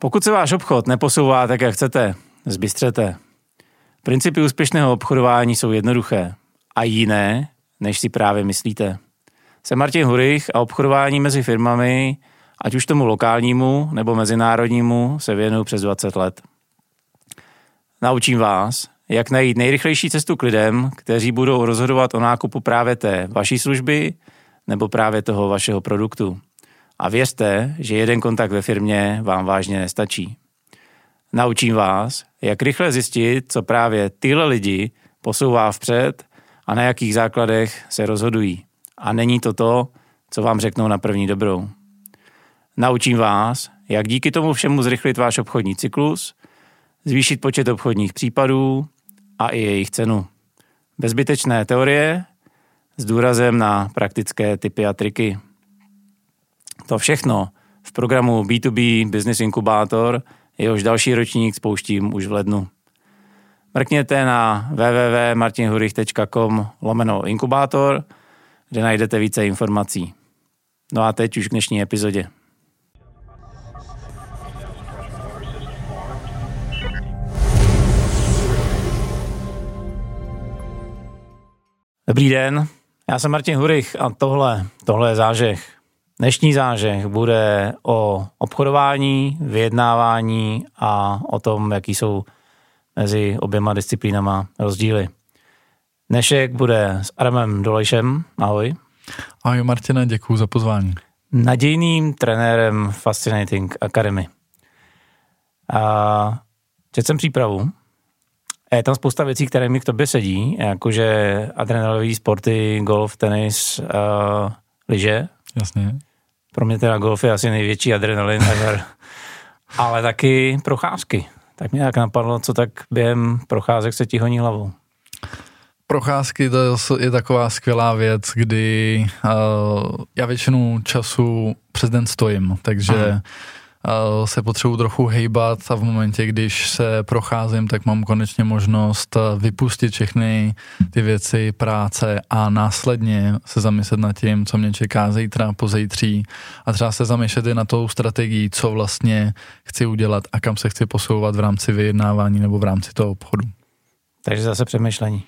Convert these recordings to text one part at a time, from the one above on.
Pokud se váš obchod neposouvá tak, jak chcete, zbystřete. Principy úspěšného obchodování jsou jednoduché a jiné, než si právě myslíte. Jsem Martin Hurich a obchodování mezi firmami, ať už tomu lokálnímu nebo mezinárodnímu, se věnuju přes 20 let. Naučím vás, jak najít nejrychlejší cestu k lidem, kteří budou rozhodovat o nákupu právě té vaší služby nebo právě toho vašeho produktu. A věřte, že jeden kontakt ve firmě vám vážně nestačí. Naučím vás, jak rychle zjistit, co právě tyhle lidi posouvá vpřed a na jakých základech se rozhodují. A není to to, co vám řeknou na první dobrou. Naučím vás, jak díky tomu všemu zrychlit váš obchodní cyklus, zvýšit počet obchodních případů a i jejich cenu. Bezbytečné teorie s důrazem na praktické typy a triky. To všechno v programu B2B Business Inkubator, jehož další ročník spouštím už v lednu. Mrkněte na www.martinhurich.com lomeno inkubátor, kde najdete více informací. No a teď už k dnešní epizodě. Dobrý den, já jsem Martin Hurich a tohle, tohle je zážeh. Dnešní zážeh bude o obchodování, vyjednávání a o tom, jaký jsou mezi oběma disciplínama rozdíly. Dnešek bude s Adamem Dolejšem. Ahoj. Ahoj Martina, děkuji za pozvání. Nadějným trenérem Fascinating Academy. A četl jsem přípravu. A je tam spousta věcí, které mi k tobě sedí, jakože adrenalový sporty, golf, tenis, uh, lyže. Jasně. Pro mě teda golf je asi největší adrenalin ever. Ale taky procházky. Tak mě tak napadlo, co tak během procházek se ti honí hlavou. Procházky to je taková skvělá věc, kdy uh, já většinu času přes den stojím, takže Aha se potřebuji trochu hejbat a v momentě, když se procházím, tak mám konečně možnost vypustit všechny ty věci, práce a následně se zamyslet nad tím, co mě čeká zítra, pozejtří a třeba se zamýšlet i na tou strategii, co vlastně chci udělat a kam se chci posouvat v rámci vyjednávání nebo v rámci toho obchodu. Takže zase přemýšlení.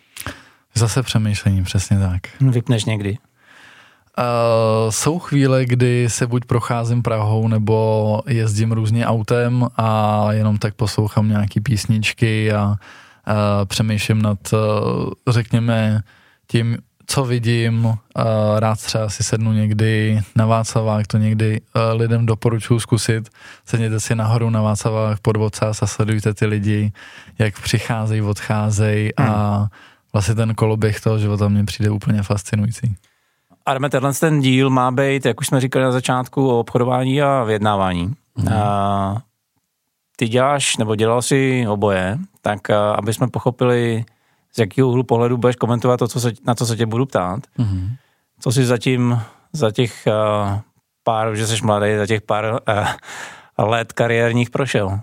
Zase přemýšlení, přesně tak. Vypneš někdy? Uh, jsou chvíle, kdy se buď procházím Prahou, nebo jezdím různě autem a jenom tak poslouchám nějaký písničky a uh, přemýšlím nad, uh, řekněme, tím, co vidím. Uh, rád třeba si sednu někdy na Václavák, to někdy uh, lidem doporučuji zkusit. Sedněte si nahoru na Václavák pod ocas a sledujte ty lidi, jak přicházejí, odcházejí hmm. a vlastně ten koloběh toho života mě přijde úplně fascinující. Arme, tenhle ten díl má být, jak už jsme říkali na začátku, o obchodování a vyjednávání. Mm. A ty děláš, nebo dělal si oboje, tak aby jsme pochopili, z jakého úhlu pohledu budeš komentovat to, co se, na co se tě budu ptát. Mm. Co jsi zatím za těch uh, pár, že jsi mladý, za těch pár uh, let kariérních prošel?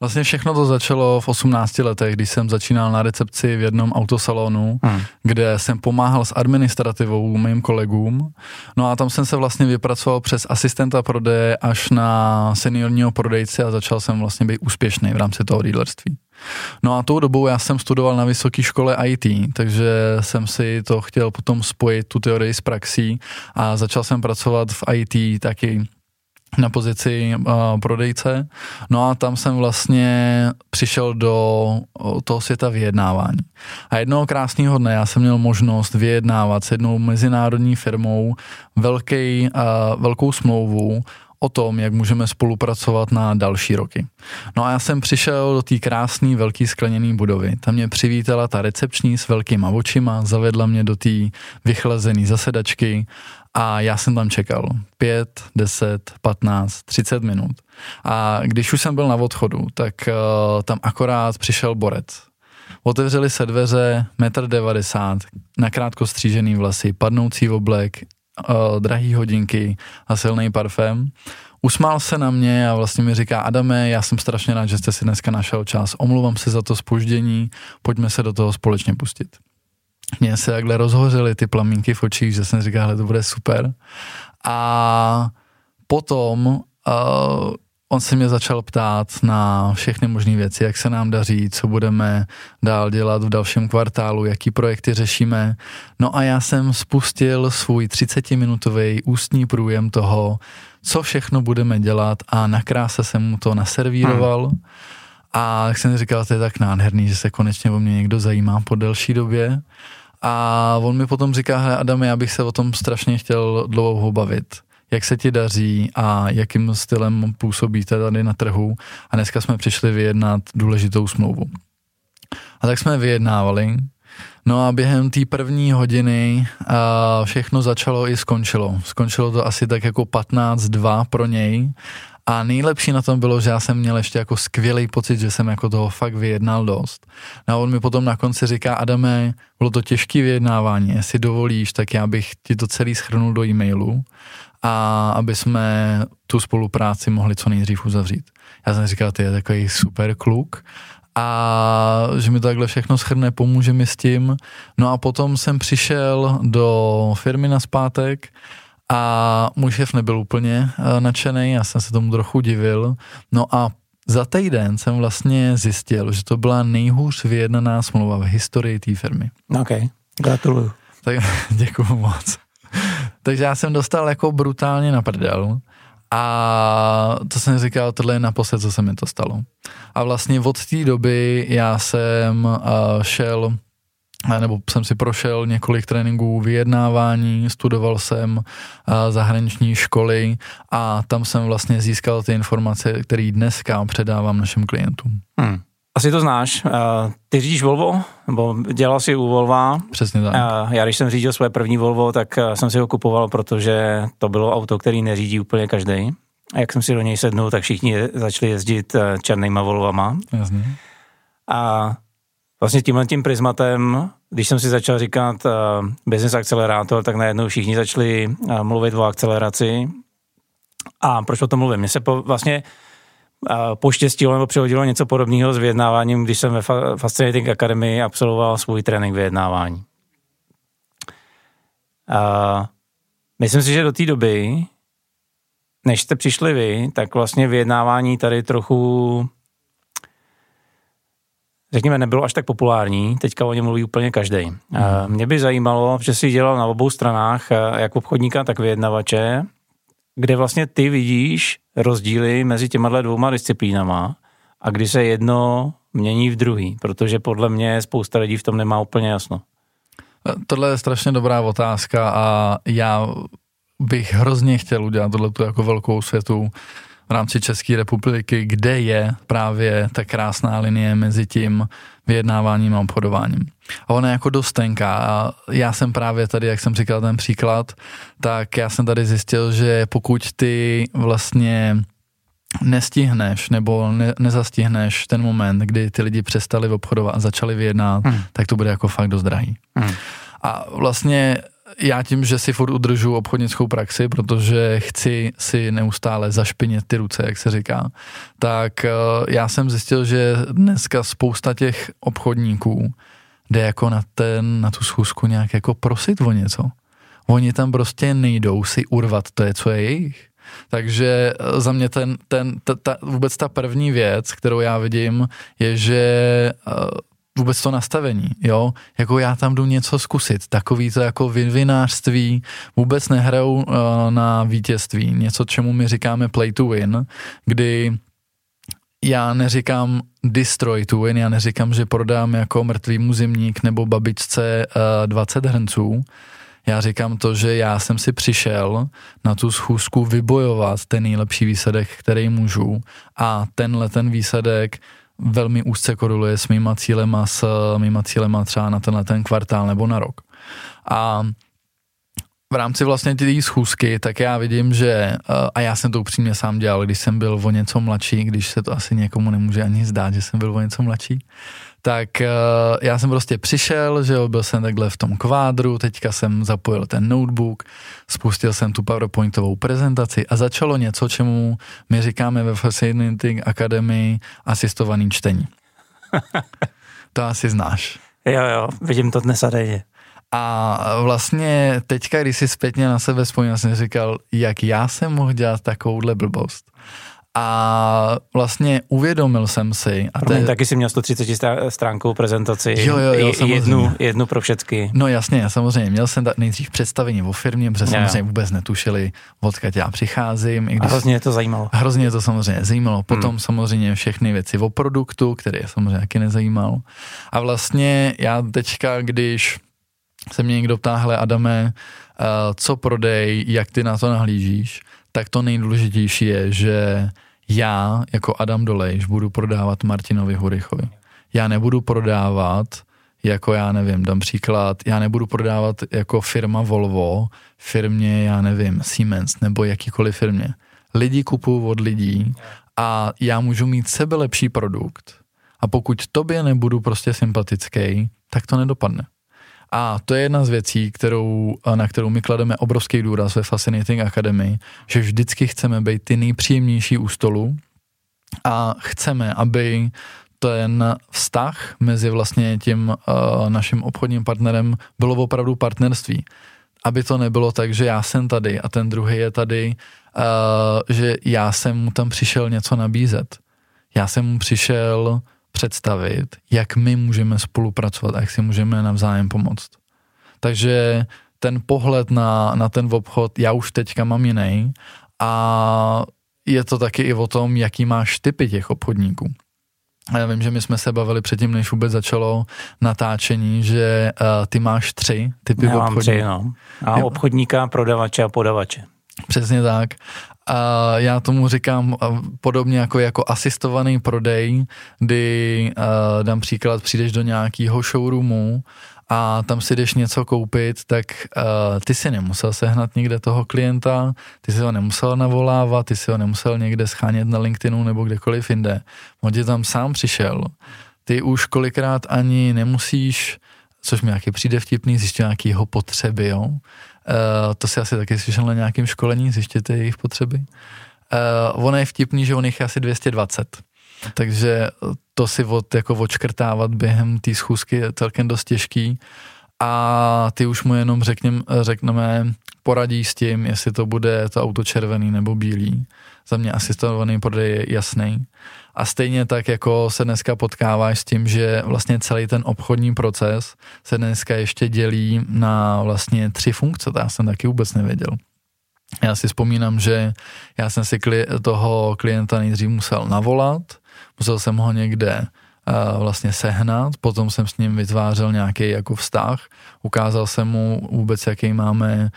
Vlastně všechno to začalo v 18 letech, když jsem začínal na recepci v jednom autosalonu, hmm. kde jsem pomáhal s administrativou mým kolegům. No a tam jsem se vlastně vypracoval přes asistenta prodeje až na seniorního prodejce a začal jsem vlastně být úspěšný v rámci toho dealerství. No a tou dobou já jsem studoval na vysoké škole IT, takže jsem si to chtěl potom spojit, tu teorii s praxí a začal jsem pracovat v IT taky na pozici uh, prodejce. No a tam jsem vlastně přišel do uh, toho světa vyjednávání. A jednoho krásného dne já jsem měl možnost vyjednávat s jednou mezinárodní firmou velký, uh, velkou smlouvu o tom, jak můžeme spolupracovat na další roky. No a já jsem přišel do té krásné velké skleněné budovy. Tam mě přivítala ta recepční s velkýma očima, zavedla mě do té vychlazené zasedačky a já jsem tam čekal 5, 10, 15, 30 minut. A když už jsem byl na odchodu, tak uh, tam akorát přišel borec. Otevřeli se dveře, 1,90 m, nakrátko střížený vlasy, padnoucí oblek, uh, drahý hodinky a silný parfém. Usmál se na mě a vlastně mi říká, Adame, já jsem strašně rád, že jste si dneska našel čas, omluvám se za to spoždění, pojďme se do toho společně pustit. Mně se takhle rozhořely ty plamínky v očích, že jsem říkal, to bude super. A potom uh, on se mě začal ptát na všechny možné věci, jak se nám daří, co budeme dál dělat v dalším kvartálu, jaký projekty řešíme. No a já jsem spustil svůj 30-minutový ústní průjem toho, co všechno budeme dělat a na kráse jsem mu to naservíroval. Hmm. A jak jsem říkal, to je tak nádherný, že se konečně o mě někdo zajímá po delší době. A on mi potom říká, hele Adam, já bych se o tom strašně chtěl dlouho bavit jak se ti daří a jakým stylem působíte tady na trhu. A dneska jsme přišli vyjednat důležitou smlouvu. A tak jsme vyjednávali. No a během té první hodiny a všechno začalo i skončilo. Skončilo to asi tak jako 15-2 pro něj. A nejlepší na tom bylo, že já jsem měl ještě jako skvělý pocit, že jsem jako toho fakt vyjednal dost. No a on mi potom na konci říká, Adame, bylo to těžké vyjednávání, jestli dovolíš, tak já bych ti to celý schrnul do e-mailu a aby jsme tu spolupráci mohli co nejdřív uzavřít. Já jsem říkal, ty je takový super kluk a že mi takhle všechno schrne, pomůže mi s tím. No a potom jsem přišel do firmy na zpátek a můj šéf nebyl úplně eh, nadšený, já jsem se tomu trochu divil. No a za týden jsem vlastně zjistil, že to byla nejhůř vyjednaná smlouva v historii té firmy. OK, gratuluju. Tak děkuju moc. Takže já jsem dostal jako brutálně na prdel a to jsem říkal, tohle je naposled, co se mi to stalo. A vlastně od té doby já jsem uh, šel nebo jsem si prošel několik tréninků vyjednávání, studoval jsem zahraniční školy a tam jsem vlastně získal ty informace, které dneska předávám našim klientům. Hmm. Asi to znáš. Ty řídíš Volvo, nebo dělal jsi u Volva. Přesně tak. Já když jsem řídil své první Volvo, tak jsem si ho kupoval, protože to bylo auto, který neřídí úplně každý. A jak jsem si do něj sednul, tak všichni začali jezdit černýma Volvama. Jasně. A vlastně tímhle tím prismatem, když jsem si začal říkat business akcelerátor, tak najednou všichni začali mluvit o akceleraci. A proč o tom mluvím? Mně se po, vlastně poštěstilo nebo přihodilo něco podobného s vyjednáváním, když jsem ve Fascinating Academy absolvoval svůj trénink vyjednávání. A myslím si, že do té doby, než jste přišli vy, tak vlastně vyjednávání tady trochu řekněme, nebylo až tak populární, teďka o něm mluví úplně každý. Mm. Mě by zajímalo, že jsi dělal na obou stranách, jak obchodníka, tak vyjednavače, kde vlastně ty vidíš rozdíly mezi těma dvouma disciplínama a kdy se jedno mění v druhý, protože podle mě spousta lidí v tom nemá úplně jasno. Tohle je strašně dobrá otázka a já bych hrozně chtěl udělat tohle jako velkou světu v rámci České republiky, kde je právě ta krásná linie mezi tím vyjednáváním a obchodováním. A ona je jako dost tenká a já jsem právě tady, jak jsem říkal ten příklad, tak já jsem tady zjistil, že pokud ty vlastně nestihneš nebo ne, nezastihneš ten moment, kdy ty lidi přestali obchodovat a začali vyjednat, hmm. tak to bude jako fakt dost drahý. Hmm. A vlastně já tím, že si furt udržu obchodnickou praxi, protože chci si neustále zašpinit ty ruce, jak se říká, tak eh, já jsem zjistil, že dneska spousta těch obchodníků jde jako na, ten, na tu schůzku nějak jako prosit o něco. Oni tam prostě nejdou si urvat to je, co je jejich. Takže eh, za mě ten, ten, ta, ta, vůbec ta první věc, kterou já vidím, je, že uh, vůbec to nastavení, jo, jako já tam jdu něco zkusit, takový to jako vyvinářství, vůbec nehrajou uh, na vítězství, něco, čemu my říkáme play to win, kdy já neříkám destroy to win, já neříkám, že prodám jako mrtvý zimník nebo babičce uh, 20 hrnců, já říkám to, že já jsem si přišel na tu schůzku vybojovat ten nejlepší výsledek, který můžu a tenhle ten výsledek velmi úzce koreluje s mýma cílema, s mýma cílema třeba na tenhle ten kvartál nebo na rok. A v rámci vlastně té schůzky, tak já vidím, že, eh, a já jsem to upřímně sám dělal, když jsem byl o něco mladší, když se to asi někomu nemůže ani zdát, že jsem byl o něco mladší, tak uh, já jsem prostě přišel, že jo, byl jsem takhle v tom kvádru, teďka jsem zapojil ten notebook, spustil jsem tu PowerPointovou prezentaci a začalo něco, čemu my říkáme ve Fascinating Academy asistovaný čtení. to asi znáš. Jo, jo, vidím to dnes a denně. A vlastně teďka, když si zpětně na sebe vzpomněl, jsem říkal, jak já jsem mohl dělat takovouhle blbost. A vlastně uvědomil jsem si... A Promiň, te... taky si měl 130 stránkovou prezentaci. Jo, jo, jo, jednu, jednu pro všechny. No jasně, samozřejmě. Měl jsem nejdřív představení o firmě, protože samozřejmě vůbec netušili, odkud já přicházím. I když... A hrozně je to zajímalo. Hrozně to samozřejmě zajímalo. Potom hmm. samozřejmě všechny věci o produktu, který je samozřejmě taky nezajímal. A vlastně já teďka, když se mě někdo ptá, hele Adame, uh, co prodej, jak ty na to nahlížíš, tak to nejdůležitější je, že já jako Adam Dolejš budu prodávat Martinovi Hurichovi. Já nebudu prodávat jako já nevím, dám příklad, já nebudu prodávat jako firma Volvo, firmě, já nevím, Siemens nebo jakýkoliv firmě. Lidi kupují od lidí a já můžu mít sebe lepší produkt a pokud tobě nebudu prostě sympatický, tak to nedopadne. A to je jedna z věcí, kterou, na kterou my klademe obrovský důraz ve Fascinating Academy, že vždycky chceme být ty nejpříjemnější u stolu a chceme, aby ten vztah mezi vlastně tím uh, naším obchodním partnerem bylo opravdu partnerství. Aby to nebylo tak, že já jsem tady a ten druhý je tady, uh, že já jsem mu tam přišel něco nabízet. Já jsem mu přišel představit, jak my můžeme spolupracovat a jak si můžeme navzájem pomoct. Takže ten pohled na, na ten obchod já už teďka mám jiný a je to taky i o tom, jaký máš typy těch obchodníků. A já vím, že my jsme se bavili předtím, než vůbec začalo natáčení, že uh, ty máš tři typy já obchodníků. Tři, no. A obchodníka, prodavače a podavače. Přesně tak. A já tomu říkám podobně jako, jako asistovaný prodej, kdy uh, dám příklad, přijdeš do nějakého showroomu a tam si jdeš něco koupit, tak uh, ty si nemusel sehnat někde toho klienta, ty si ho nemusel navolávat, ty si ho nemusel někde schánět na LinkedInu nebo kdekoliv jinde. On ti tam sám přišel. Ty už kolikrát ani nemusíš, což mi nějaký přijde vtipný, zjistit nějaký jeho potřeby, jo. Uh, to si asi taky slyšel na nějakém školení, zjistěte jejich potřeby. Uh, ono je vtipný, že on jich je asi 220. Takže to si od, jako odškrtávat během té schůzky je celkem dost těžký a ty už mu jenom řekněm, řekneme, poradí s tím, jestli to bude to auto červený nebo bílý. Za mě asistovaný prodej je jasný. A stejně tak, jako se dneska potkáváš s tím, že vlastně celý ten obchodní proces se dneska ještě dělí na vlastně tři funkce, to já jsem taky vůbec nevěděl. Já si vzpomínám, že já jsem si toho klienta nejdřív musel navolat, musel jsem ho někde vlastně sehnat, potom jsem s ním vytvářel nějaký jako vztah, ukázal jsem mu vůbec, jaký máme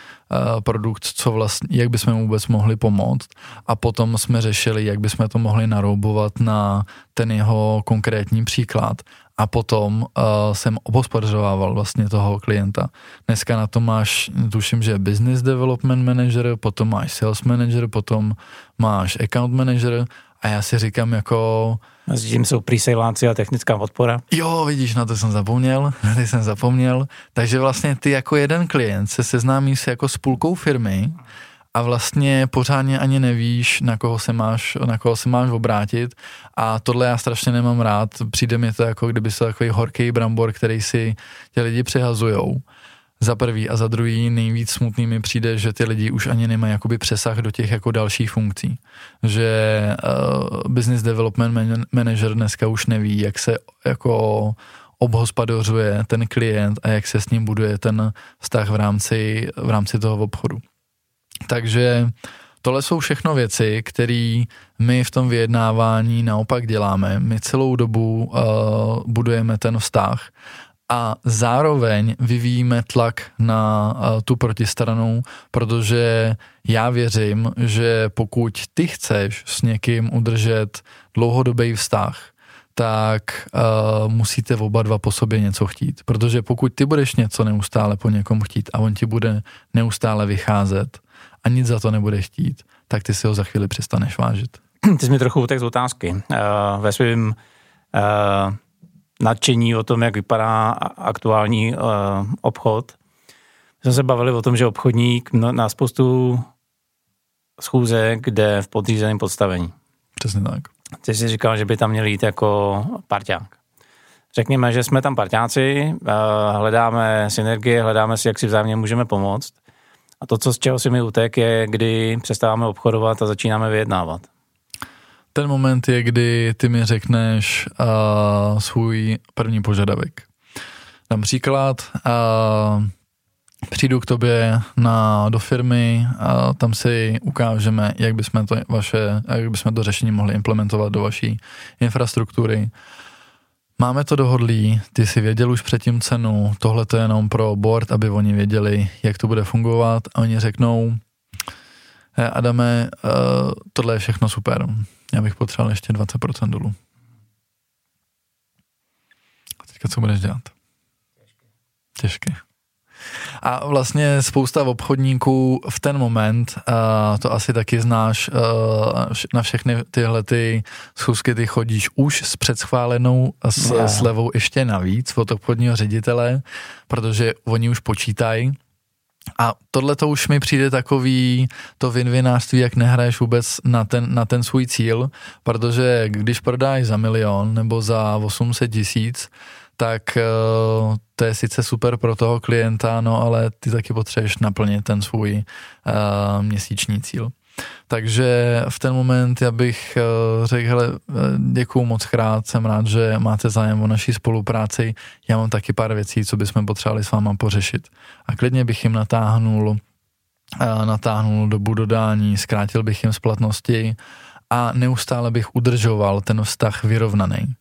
produkt, co vlastně, jak bychom mu vůbec mohli pomoct. A potom jsme řešili, jak bychom to mohli naroubovat na ten jeho konkrétní příklad. A potom uh, jsem obhospodařovával vlastně toho klienta. Dneska na to máš, tuším, že business development manager, potom máš sales manager, potom máš account manager a já si říkám jako... Mezi tím jsou presaleáci a technická podpora. Jo, vidíš, na to jsem zapomněl, na to jsem zapomněl. Takže vlastně ty jako jeden klient se seznámí se jako s půlkou firmy a vlastně pořádně ani nevíš, na koho se máš, na koho se máš obrátit a tohle já strašně nemám rád. Přijde mi to jako kdyby se takový horký brambor, který si ti lidi přehazujou za prvý a za druhý nejvíc smutný mi přijde, že ty lidi už ani nemají jakoby přesah do těch jako dalších funkcí. Že uh, business development manager dneska už neví, jak se jako obhospodařuje ten klient a jak se s ním buduje ten vztah v rámci, v rámci toho obchodu. Takže tohle jsou všechno věci, které my v tom vyjednávání naopak děláme. My celou dobu uh, budujeme ten vztah a zároveň vyvíjíme tlak na tu protistranu, protože já věřím, že pokud ty chceš s někým udržet dlouhodobý vztah, tak uh, musíte oba dva po sobě něco chtít. Protože pokud ty budeš něco neustále po někom chtít a on ti bude neustále vycházet, a nic za to nebude chtít, tak ty si ho za chvíli přestaneš vážit. Ty jsi mi trochu utek z otázky. Uh, ve svém uh, nadšení o tom, jak vypadá aktuální uh, obchod, jsme se bavili o tom, že obchodník na, spoustu schůzek kde v podřízeném podstavení. Přesně tak. Ty jsi říkal, že by tam měl jít jako parťák. Řekněme, že jsme tam parťáci, hledáme synergie, hledáme si, jak si vzájemně můžeme pomoct. A to, co z čeho si mi utek, je, kdy přestáváme obchodovat a začínáme vyjednávat. Ten moment je, kdy ty mi řekneš uh, svůj první požadavek. Dám příklad, uh, přijdu k tobě na, do firmy a tam si ukážeme, jak bychom to, vaše, jak bychom to řešení mohli implementovat do vaší infrastruktury. Máme to dohodlí, ty si věděl už předtím cenu, tohle to je jenom pro board, aby oni věděli, jak to bude fungovat a oni řeknou, Adame, uh, tohle je všechno super, já bych potřeboval ještě 20% dolů. A teďka co budeš dělat? Těžké. A vlastně spousta obchodníků v ten moment, uh, to asi taky znáš, uh, na všechny tyhle ty schůzky ty chodíš už s předschválenou s yeah. slevou ještě navíc od obchodního ředitele, protože oni už počítají, a tohle to už mi přijde takový to vinvinářství, jak nehraješ vůbec na ten, na ten svůj cíl, protože když prodáš za milion nebo za 800 tisíc, tak uh, to je sice super pro toho klienta, no ale ty taky potřebuješ naplnit ten svůj uh, měsíční cíl. Takže v ten moment já bych uh, řekl, hele, děkuju moc krát, jsem rád, že máte zájem o naší spolupráci, já mám taky pár věcí, co bychom potřebovali s váma pořešit. A klidně bych jim natáhnul, natáhnul dobu dodání, zkrátil bych jim splatnosti a neustále bych udržoval ten vztah vyrovnaný.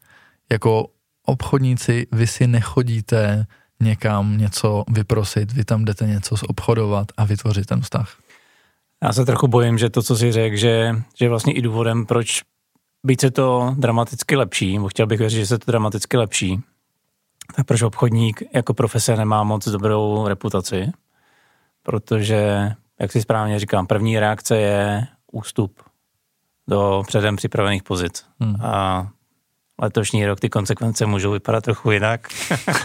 Jako obchodníci, vy si nechodíte někam něco vyprosit, vy tam jdete něco zobchodovat a vytvořit ten vztah. Já se trochu bojím, že to, co si řekl, že, že vlastně i důvodem, proč být se to dramaticky lepší, nebo chtěl bych věřit, že se to dramaticky lepší, tak proč obchodník jako profese nemá moc dobrou reputaci, protože, jak si správně říkám, první reakce je ústup do předem připravených pozic. Hmm. A letošní rok ty konsekvence můžou vypadat trochu jinak.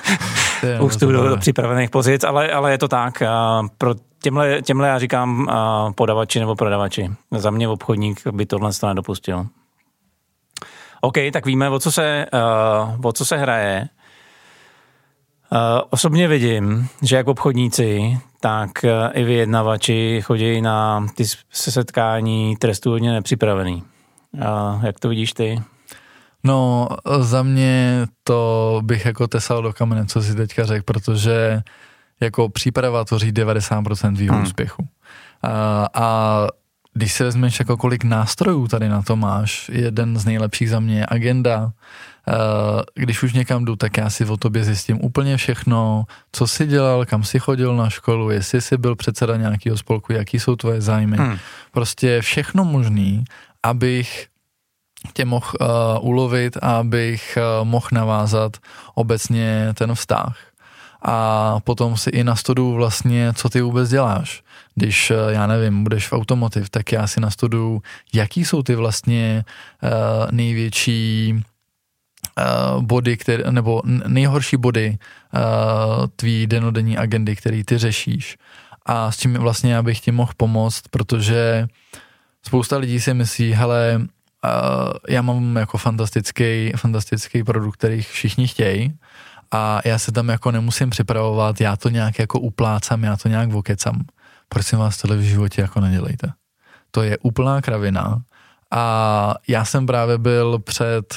Ústup do, do připravených pozic, ale, ale je to tak. A pro těmhle, těmhle já říkám podavači nebo prodavači. Za mě obchodník by tohle to nedopustil. OK, tak víme, o co se, uh, o co se hraje. Uh, osobně vidím, že jak obchodníci, tak uh, i vyjednavači chodí na ty setkání trestů hodně nepřipravený. Uh, jak to vidíš ty? No, za mě to bych jako tesal do kamene, co si teďka řekl, protože jako příprava tvoří 90% tvýho hmm. úspěchu. A, a když se vezmeš, jako kolik nástrojů tady na to máš, jeden z nejlepších za mě je agenda. Když už někam jdu, tak já si o tobě zjistím úplně všechno, co jsi dělal, kam jsi chodil na školu, jestli jsi byl předseda nějakého spolku, jaký jsou tvoje zájmy. Hmm. Prostě všechno možný, abych tě mohl uh, ulovit a abych uh, mohl navázat obecně ten vztah. A potom si i nastuduju vlastně, co ty vůbec děláš. Když, uh, já nevím, budeš v automotiv, tak já si nastuduju, jaký jsou ty vlastně uh, největší uh, body, které, nebo nejhorší body tvý denodenní agendy, který ty řešíš. A s tím vlastně já bych ti mohl pomoct, protože spousta lidí si myslí, hele, já mám jako fantastický, fantastický produkt, který všichni chtějí a já se tam jako nemusím připravovat, já to nějak jako uplácám, já to nějak vokecám. Prosím vás, tohle v životě jako nedělejte. To je úplná kravina a já jsem právě byl před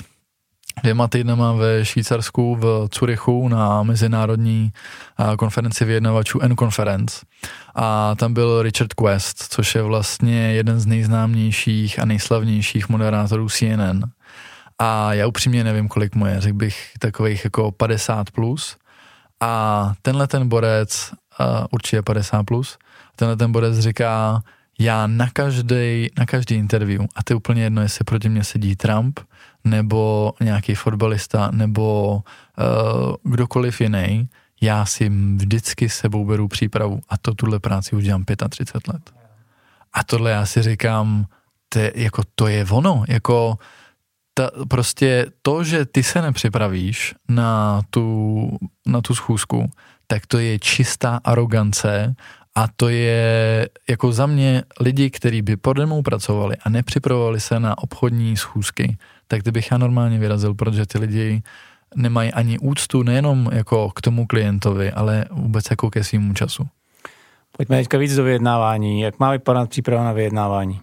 dvěma týdnama ve Švýcarsku v Curychu na mezinárodní konferenci vyjednavačů N-Conference a tam byl Richard Quest, což je vlastně jeden z nejznámějších a nejslavnějších moderátorů CNN. A já upřímně nevím, kolik mu je, řekl bych takových jako 50 plus. A tenhle ten borec, uh, určitě 50 plus, tenhle ten borec říká, já na každý, na každý interview, a to je úplně jedno, jestli proti mě sedí Trump, nebo nějaký fotbalista, nebo uh, kdokoliv jiný, já si vždycky sebou beru přípravu a to tuhle práci už dělám 35 let. A tohle já si říkám, to je, jako to je ono, jako ta, prostě to, že ty se nepřipravíš na tu, na tu schůzku, tak to je čistá arogance a to je jako za mě lidi, kteří by pode mnou pracovali a nepřipravovali se na obchodní schůzky, tak ty bych já normálně vyrazil, protože ty lidi nemají ani úctu nejenom jako k tomu klientovi, ale vůbec jako ke svýmu času. Pojďme teďka víc do vyjednávání. Jak má vypadat příprava na vyjednávání?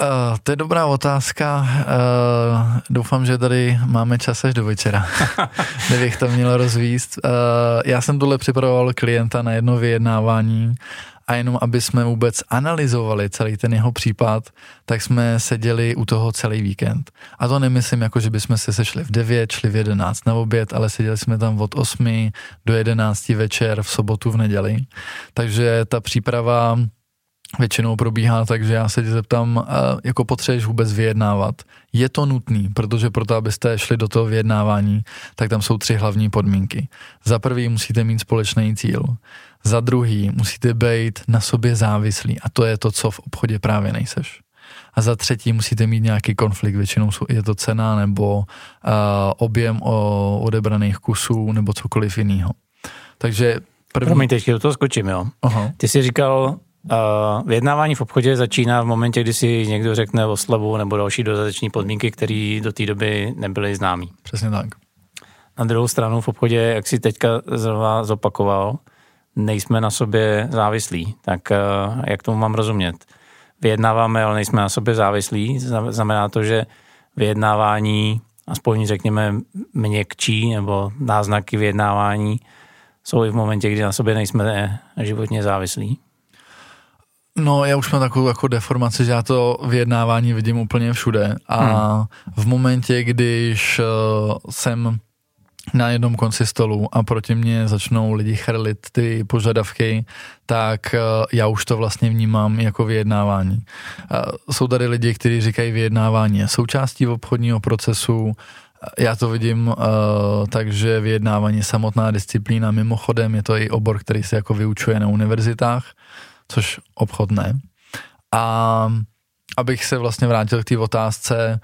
Uh, to je dobrá otázka. Uh, doufám, že tady máme čas až do večera, kdybych to měl rozvíst. Uh, já jsem tohle připravoval klienta na jedno vyjednávání a jenom aby jsme vůbec analyzovali celý ten jeho případ, tak jsme seděli u toho celý víkend. A to nemyslím jako, že bychom se sešli v 9, šli v 11 na oběd, ale seděli jsme tam od 8 do 11 večer v sobotu, v neděli. Takže ta příprava většinou probíhá tak, že já se tě zeptám, jako potřebuješ vůbec vyjednávat. Je to nutný, protože proto, abyste šli do toho vyjednávání, tak tam jsou tři hlavní podmínky. Za prvý musíte mít společný cíl. Za druhý musíte být na sobě závislí a to je to, co v obchodě právě nejseš. A za třetí musíte mít nějaký konflikt, většinou je to cena nebo uh, objem o odebraných kusů nebo cokoliv jiného. Takže první... Promiň, teď do toho skočím, jo. Aha. Ty jsi říkal, Uh, vyjednávání v obchodě začíná v momentě, kdy si někdo řekne o slavu nebo další dodateční podmínky, které do té doby nebyly známý. Přesně tak. Na druhou stranu v obchodě, jak si teďka zrovna zopakoval, nejsme na sobě závislí. Tak uh, jak tomu mám rozumět? Vyjednáváme, ale nejsme na sobě závislí. Znamená to, že vyjednávání, aspoň řekněme měkčí nebo náznaky vyjednávání, jsou i v momentě, kdy na sobě nejsme životně závislí. No, já už mám takovou jako deformaci, že já to vyjednávání vidím úplně všude a hmm. v momentě, když uh, jsem na jednom konci stolu a proti mě začnou lidi chrlit ty požadavky, tak uh, já už to vlastně vnímám jako vyjednávání. Uh, jsou tady lidi, kteří říkají vyjednávání je součástí obchodního procesu, já to vidím uh, takže vyjednávání je samotná disciplína. Mimochodem je to i obor, který se jako vyučuje na univerzitách což obchod ne. A abych se vlastně vrátil k té otázce,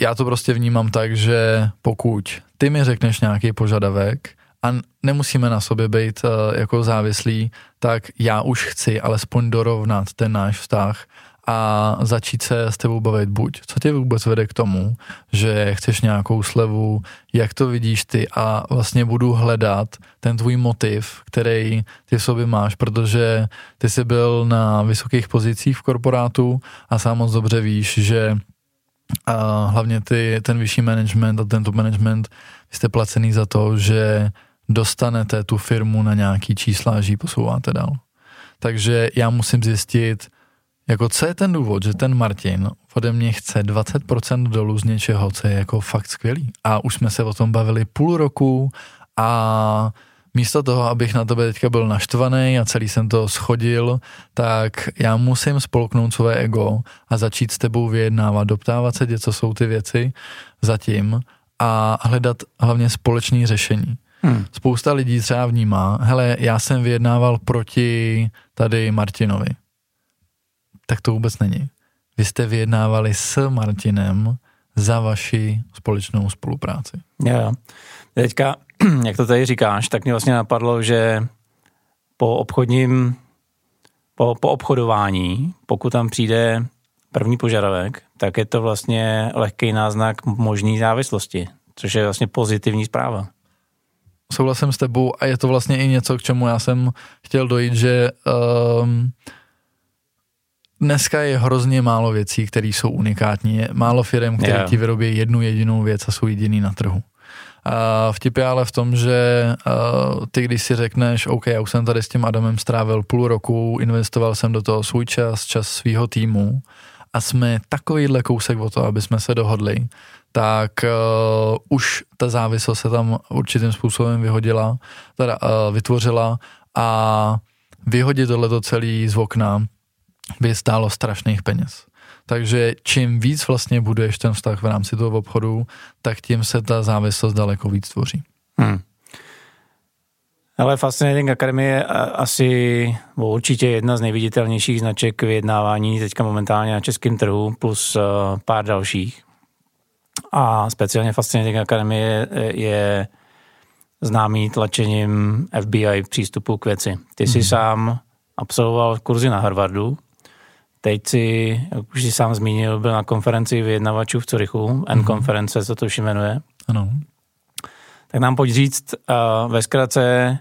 já to prostě vnímám tak, že pokud ty mi řekneš nějaký požadavek a nemusíme na sobě být uh, jako závislí, tak já už chci alespoň dorovnat ten náš vztah a začít se s tebou bavit buď, co tě vůbec vede k tomu, že chceš nějakou slevu, jak to vidíš ty a vlastně budu hledat ten tvůj motiv, který ty v sobě máš, protože ty jsi byl na vysokých pozicích v korporátu a sám moc dobře víš, že a hlavně ty, ten vyšší management a ten top management, jste placený za to, že dostanete tu firmu na nějaký čísla že ji posouváte dál. Takže já musím zjistit, jako co je ten důvod, že ten Martin ode mě chce 20% dolů z něčeho, co je jako fakt skvělý. A už jsme se o tom bavili půl roku a místo toho, abych na tebe teďka byl naštvaný a celý jsem to schodil, tak já musím spolknout své ego a začít s tebou vyjednávat, doptávat se tě, co jsou ty věci zatím a hledat hlavně společné řešení. Hmm. Spousta lidí třeba vnímá, hele, já jsem vyjednával proti tady Martinovi tak to vůbec není. Vy jste vyjednávali s Martinem za vaši společnou spolupráci. Jo, Teďka, jak to tady říkáš, tak mě vlastně napadlo, že po obchodním, po, po obchodování, pokud tam přijde první požadavek, tak je to vlastně lehký náznak možný závislosti, což je vlastně pozitivní zpráva. Souhlasím s tebou a je to vlastně i něco, k čemu já jsem chtěl dojít, že um, dneska je hrozně málo věcí, které jsou unikátní. Je málo firm, které yeah. ti vyrobí jednu jedinou věc a jsou jediný na trhu. A vtip je ale v tom, že uh, ty, když si řekneš, OK, já už jsem tady s tím Adamem strávil půl roku, investoval jsem do toho svůj čas, čas svého týmu a jsme takovýhle kousek o to, aby jsme se dohodli, tak uh, už ta závislost se tam určitým způsobem vyhodila, teda uh, vytvořila a vyhodit tohleto celý z okna by stálo strašných peněz. Takže čím víc vlastně buduješ ten vztah v rámci toho obchodu, tak tím se ta závislost daleko víc tvoří. Hmm. Ale Fascinating Academy je asi bo určitě jedna z nejviditelnějších značek vyjednávání teďka momentálně na českém trhu, plus uh, pár dalších. A speciálně Fascinating Academy je, je známý tlačením FBI přístupu k věci. Ty jsi hmm. sám absolvoval kurzy na Harvardu, Teď si, jak už jsi sám zmínil, byl na konferenci vyjednavačů v Curychu, N-konference, mhm. co to už jmenuje. Ano. Tak nám pojď říct uh, ve zkratce,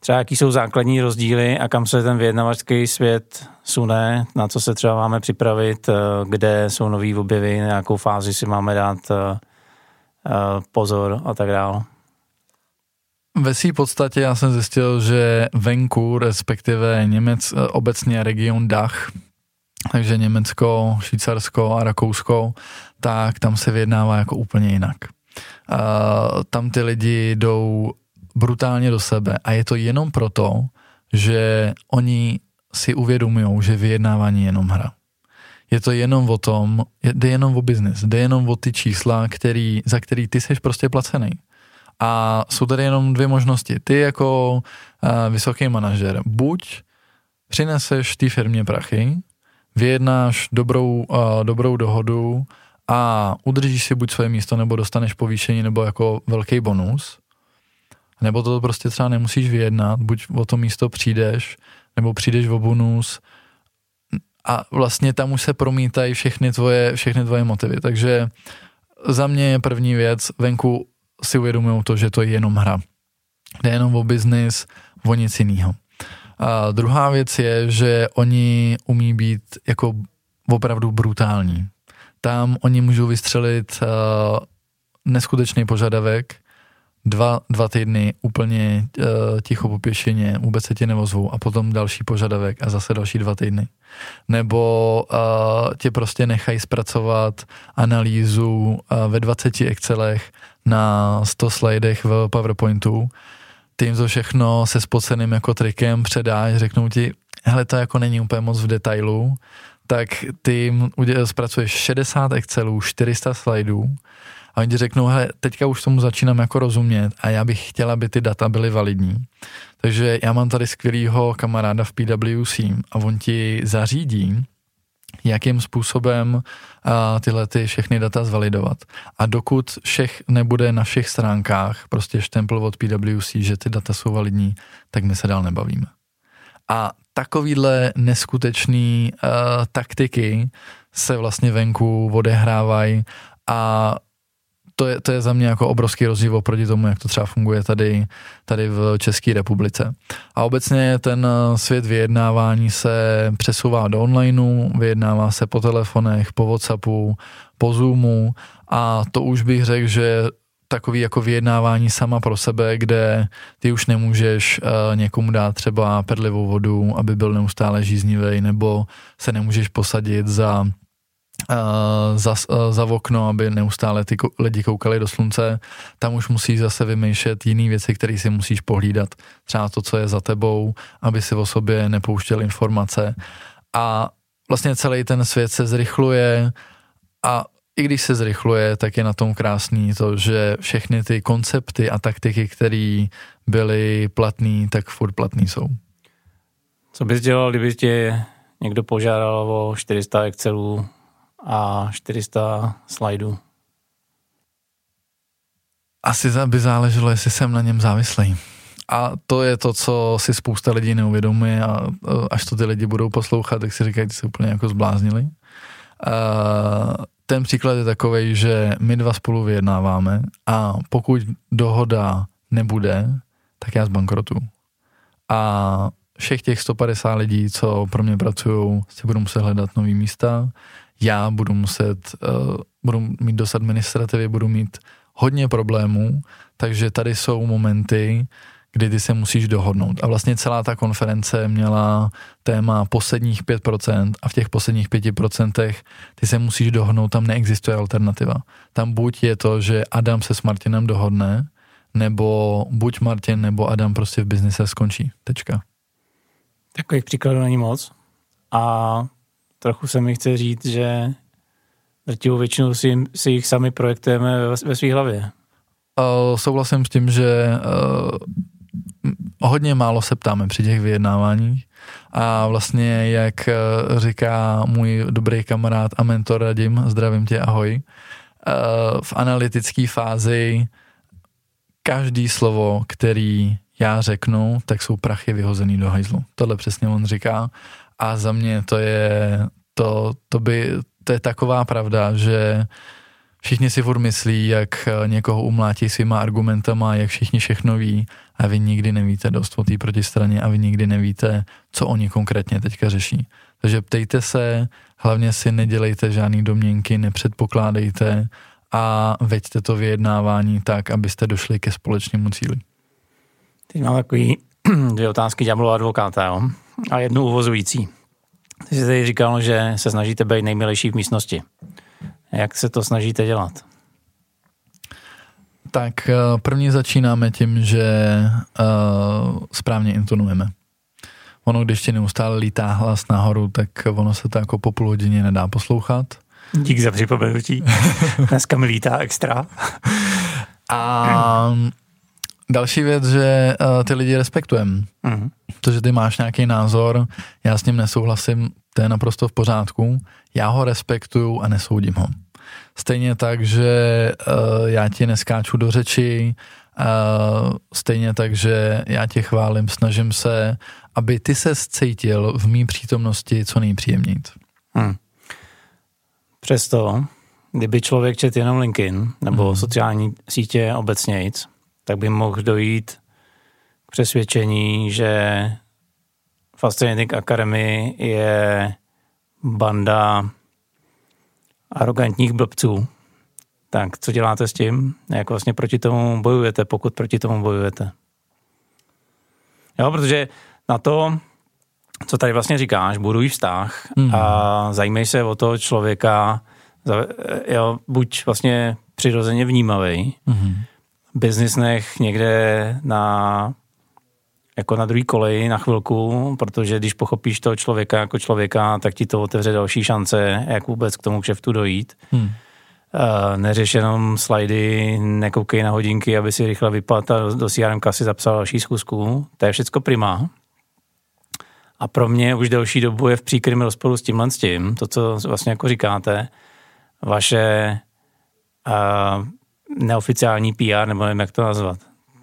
třeba jaký jsou základní rozdíly a kam se ten vyjednavačský svět sune, na co se třeba máme připravit, eh, kde jsou nový objevy, na nějakou fázi si máme dát eh, pozor a tak dále. Ve své podstatě já jsem zjistil, že venku, respektive Němec, obecně region Dach, takže Německo, Švýcarsko a Rakousko, tak tam se vyjednává jako úplně jinak. Uh, tam ty lidi jdou brutálně do sebe a je to jenom proto, že oni si uvědomují, že vyjednávání je jenom hra. Je to jenom o tom, jde jenom o biznis, jde jenom o ty čísla, který, za který ty jsi prostě placený. A jsou tady jenom dvě možnosti. Ty jako uh, vysoký manažer, buď přineseš té firmě prachy, vyjednáš dobrou, uh, dobrou dohodu a udržíš si buď své místo, nebo dostaneš povýšení, nebo jako velký bonus, nebo to prostě třeba nemusíš vyjednat, buď o to místo přijdeš, nebo přijdeš o bonus a vlastně tam už se promítají všechny tvoje, všechny tvoje motivy. Takže za mě je první věc, venku si uvědomují to, že to je jenom hra. Jde jenom o biznis, o nic jiného. A druhá věc je, že oni umí být jako opravdu brutální. Tam oni můžou vystřelit uh, neskutečný požadavek, dva, dva týdny úplně uh, ticho po pěšině, vůbec se tě nevozvou a potom další požadavek a zase další dva týdny. Nebo uh, tě prostě nechají zpracovat analýzu uh, ve 20 Excelech na 100 slidech v PowerPointu, ty jim to všechno se spoceným jako trikem předáš, řeknou ti, hele, to jako není úplně moc v detailu, tak ty jim zpracuješ 60 Excelů, 400 slajdů a oni ti řeknou, hele, teďka už tomu začínám jako rozumět a já bych chtěla, aby ty data byly validní. Takže já mám tady skvělýho kamaráda v PwC a on ti zařídí, jakým způsobem a, tyhle ty všechny data zvalidovat. A dokud všech nebude na všech stránkách prostě štempl od PwC, že ty data jsou validní, tak my se dál nebavíme. A takovýhle neskutečný uh, taktiky se vlastně venku odehrávají a to je, to je za mě jako obrovský rozdíl oproti tomu, jak to třeba funguje tady, tady v České republice. A obecně ten eh, svět vyjednávání se přesouvá do onlineu, vyjednává se po telefonech, po Whatsappu, po Zoomu a to už bych řekl, že takový jako vyjednávání sama pro sebe, kde ty už nemůžeš uh, někomu dát třeba perlivou vodu, aby byl neustále žíznivý, nebo se nemůžeš posadit za za, uh, za okno, aby neustále ty lidi koukali do slunce. Tam už musíš zase vymýšlet jiné věci, které si musíš pohlídat. Třeba to, co je za tebou, aby si o sobě nepouštěl informace. A vlastně celý ten svět se zrychluje a i když se zrychluje, tak je na tom krásný to, že všechny ty koncepty a taktiky, které byly platné, tak furt platný jsou. Co bys dělal, kdyby tě někdo požádal o 400 Excelů a 400 slajdů? Asi by záleželo, jestli jsem na něm závislý. A to je to, co si spousta lidí neuvědomuje a až to ty lidi budou poslouchat, tak si říkají, že se úplně jako zbláznili. ten příklad je takový, že my dva spolu vyjednáváme a pokud dohoda nebude, tak já zbankrotu. A všech těch 150 lidí, co pro mě pracují, si budou muset hledat nový místa, já budu muset, uh, budu mít dost administrativy, budu mít hodně problémů, takže tady jsou momenty, kdy ty se musíš dohodnout. A vlastně celá ta konference měla téma posledních 5% a v těch posledních 5% ty se musíš dohodnout, tam neexistuje alternativa. Tam buď je to, že Adam se s Martinem dohodne, nebo buď Martin nebo Adam prostě v biznise skončí. Tečka. Takových příkladů není moc. A trochu se mi chce říct, že drtivou většinu si, si jich sami projektujeme ve, ve své hlavě. Uh, souhlasím s tím, že uh, hodně málo se ptáme při těch vyjednáváních a vlastně, jak uh, říká můj dobrý kamarád a mentor Radim, zdravím tě, ahoj, uh, v analytické fázi každý slovo, který já řeknu, tak jsou prachy vyhozený do hajzlu. Tohle přesně on říká a za mě to je, to, to by, to je taková pravda, že všichni si furt myslí, jak eh, někoho umlátí svýma argumentama, jak všichni všechno ví a vy nikdy nevíte dost o té protistraně a vy nikdy nevíte, co oni konkrétně teďka řeší. Takže ptejte se, hlavně si nedělejte žádný domněnky, nepředpokládejte a veďte to vyjednávání tak, abyste došli ke společnému cíli. Teď mám takový dvě otázky ďáblova advokáta, jo? A jednu uvozující. Ty jsi tady říkal, že se snažíte být nejmilejší v místnosti. Jak se to snažíte dělat? Tak eh, první začínáme tím, že uh, správně intonujeme. Ono, když ti neustále lítá hlas nahoru, tak ono se to jako po půl hodině nedá poslouchat. Dík za připomenutí. Dneska mi lítá extra. A další věc, že uh, ty lidi respektujeme. Mm. To, že ty máš nějaký názor, já s ním nesouhlasím, to je naprosto v pořádku. Já ho respektuju a nesoudím ho. Stejně tak, že uh, já ti neskáču do řeči, uh, stejně tak, že já tě chválím, snažím se, aby ty se cítil v mý přítomnosti co nejpříjemněji. Hmm. Přesto, kdyby člověk čet jenom LinkedIn nebo hmm. sociální sítě obecně, tak by mohl dojít k přesvědčení, že Fascinating Academy je banda arrogantních blbců. Tak co děláte s tím? Jak vlastně proti tomu bojujete, pokud proti tomu bojujete? Jo, protože na to, co tady vlastně říkáš, buduj vztah mm. a zajímej se o toho člověka, jo, buď vlastně přirozeně vnímavý, mm. Biznisnech někde na jako na druhý koleji na chvilku, protože když pochopíš toho člověka jako člověka, tak ti to otevře další šance, jak vůbec k tomu kšeftu dojít. Hmm. Uh, neřeš jenom slajdy, nekoukej na hodinky, aby si rychle vypadl a do CRM kasy zapsal další schůzku. To je všecko primá. A pro mě už delší dobu je v příkrym rozporu s tímhle s tím, to, co vlastně jako říkáte, vaše uh, neoficiální PR, nebo nevím, jak to nazvat.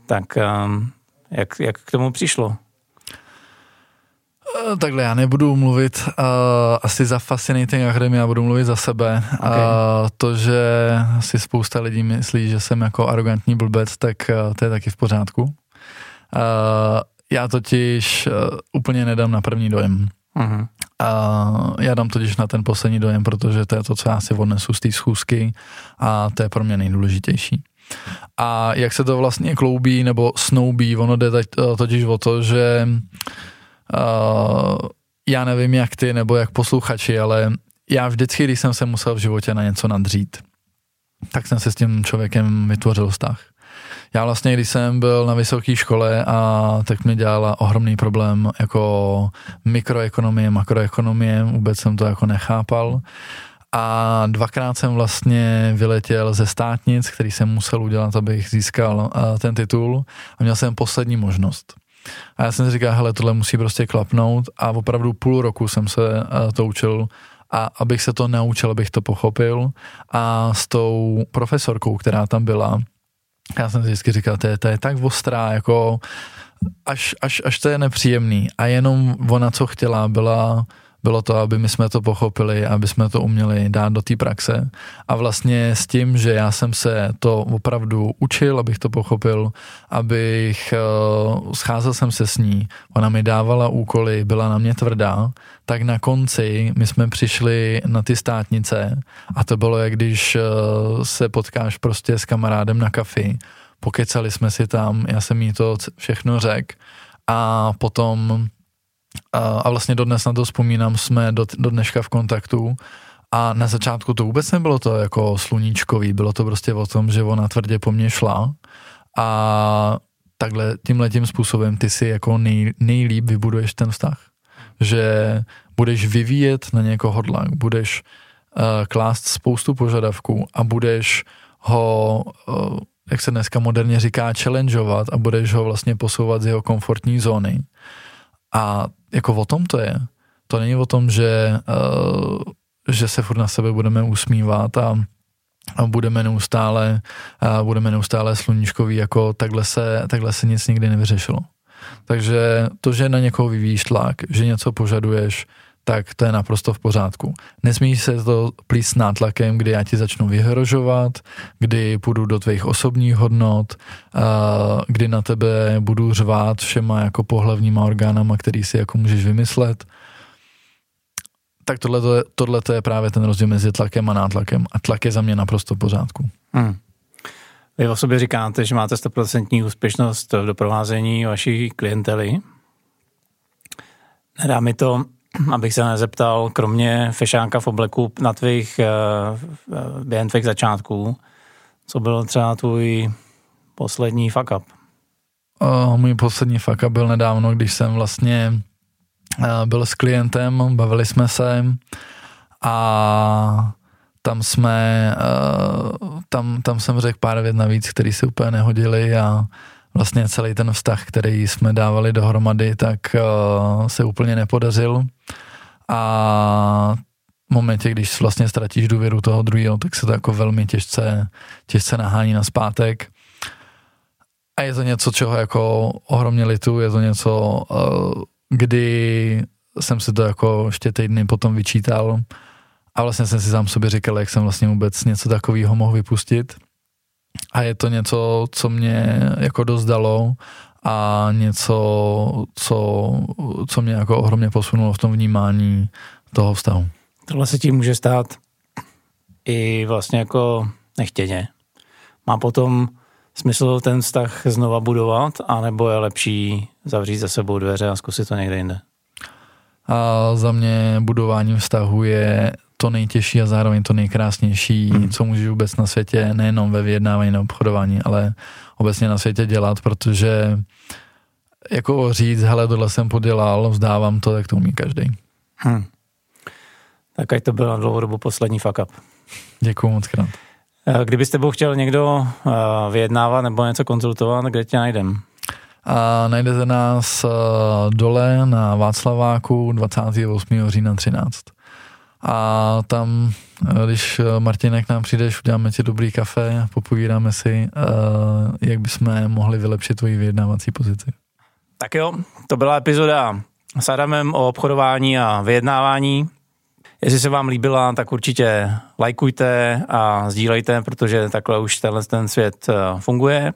Tak um, jak, jak k tomu přišlo? Eh, takhle, já nebudu mluvit uh, asi za Fascinating Academy, já budu mluvit za sebe. Okay. Uh, to, že si spousta lidí myslí, že jsem jako arrogantní blbec, tak uh, to je taky v pořádku. Uh, já totiž uh, úplně nedám na první dojem. Uh-huh. Uh, já dám totiž na ten poslední dojem, protože to je to, co já si odnesu z té schůzky a to je pro mě nejdůležitější. A jak se to vlastně kloubí nebo snoubí, ono jde totiž o to, že uh, já nevím jak ty nebo jak posluchači, ale já vždycky, když jsem se musel v životě na něco nadřít, tak jsem se s tím člověkem vytvořil vztah. Já vlastně, když jsem byl na vysoké škole a tak mi dělala ohromný problém jako mikroekonomie, makroekonomie, vůbec jsem to jako nechápal. A dvakrát jsem vlastně vyletěl ze státnic, který jsem musel udělat, abych získal ten titul a měl jsem poslední možnost. A já jsem si říkal, hele, tohle musí prostě klapnout. A opravdu půl roku jsem se to učil. A abych se to naučil, abych to pochopil. A s tou profesorkou, která tam byla, já jsem si vždycky říkal, to je, to je tak ostrá, jako až, až, až to je nepříjemný. A jenom ona, co chtěla, byla bylo to, aby my jsme to pochopili, aby jsme to uměli dát do té praxe. A vlastně s tím, že já jsem se to opravdu učil, abych to pochopil, abych uh, scházel jsem se s ní, ona mi dávala úkoly, byla na mě tvrdá, tak na konci my jsme přišli na ty státnice a to bylo, jak když uh, se potkáš prostě s kamarádem na kafi, pokecali jsme si tam, já jsem jí to všechno řekl a potom a vlastně dodnes na to vzpomínám, jsme do, do dneška v kontaktu a na začátku to vůbec nebylo to jako sluníčkový, bylo to prostě o tom, že ona tvrdě po mně šla a takhle tímhle tím způsobem ty si jako nej, nejlíp vybuduješ ten vztah. Že budeš vyvíjet na někoho tlak, budeš uh, klást spoustu požadavků a budeš ho, uh, jak se dneska moderně říká, challengeovat a budeš ho vlastně posouvat z jeho komfortní zóny. A jako o tom to je. To není o tom, že, uh, že se furt na sebe budeme usmívat a, a budeme neustále, uh, budeme neustále sluníčkoví, jako takhle se, takhle se nic nikdy nevyřešilo. Takže to, že na někoho vyvíjíš tlak, že něco požaduješ, tak to je naprosto v pořádku. Nesmí se to plít s nátlakem, kdy já ti začnu vyhrožovat, kdy půjdu do tvých osobních hodnot, kdy na tebe budu řvát všema jako pohlavníma orgánama, který si jako můžeš vymyslet. Tak tohle, tohle je právě ten rozdíl mezi tlakem a nátlakem. A tlak je za mě naprosto v pořádku. Hmm. Vy o sobě říkáte, že máte 100% úspěšnost v doprovázení vaší klientely. Nedá mi to, abych se nezeptal, kromě fešánka v obleku na tvých, eh, během tvých začátků, co byl třeba tvůj poslední fuck up? O, můj poslední fuck up byl nedávno, když jsem vlastně eh, byl s klientem, bavili jsme se a tam jsme, uh, tam, tam jsem řekl pár vět navíc, které si úplně nehodily a vlastně celý ten vztah, který jsme dávali dohromady, tak uh, se úplně nepodařil a v momentě, když vlastně ztratíš důvěru toho druhého, tak se to jako velmi těžce, těžce nahání na zpátek. A je to něco, čeho jako ohromně litu, je to něco, uh, kdy jsem si to jako ještě týdny potom vyčítal, a vlastně jsem si sám sobě říkal, jak jsem vlastně vůbec něco takového mohl vypustit. A je to něco, co mě jako dost dalo a něco, co, co mě jako ohromně posunulo v tom vnímání toho vztahu. Tohle se tím může stát i vlastně jako nechtěně. Má potom smysl ten vztah znova budovat, anebo je lepší zavřít za sebou dveře a zkusit to někde jinde? A za mě budování vztahu je to nejtěžší a zároveň to nejkrásnější, hmm. co můžeš vůbec na světě, nejenom ve vyjednávání na obchodování, ale obecně na světě dělat, protože jako říct, hele, tohle jsem podělal, vzdávám to, tak to umí každý. Hmm. Tak ať to byl na dlouhou dobu poslední fuck up. Děkuju moc krát. Eh, kdybyste byl chtěl někdo eh, vyjednávat nebo něco konzultovat, kde tě najdem? A najdete nás eh, dole na Václaváku 28. října 13. A tam, eh, když eh, Martinek nám přijdeš, uděláme ti dobrý kafe, popovídáme si, eh, jak bychom mohli vylepšit tvoji vyjednávací pozici. Tak jo, to byla epizoda s Adamem o obchodování a vyjednávání. Jestli se vám líbila, tak určitě lajkujte a sdílejte, protože takhle už tenhle ten svět funguje.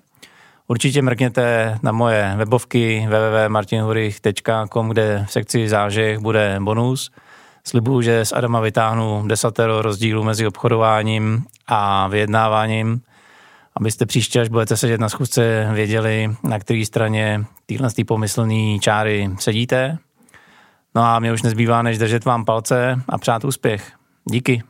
Určitě mrkněte na moje webovky www.martinhurich.com, kde v sekci zážeh bude bonus – Slibuju, že z Adama vytáhnu desatero rozdílů mezi obchodováním a vyjednáváním, abyste příště, až budete sedět na schůzce, věděli, na které straně téhle pomyslný čáry sedíte. No a mě už nezbývá, než držet vám palce a přát úspěch. Díky.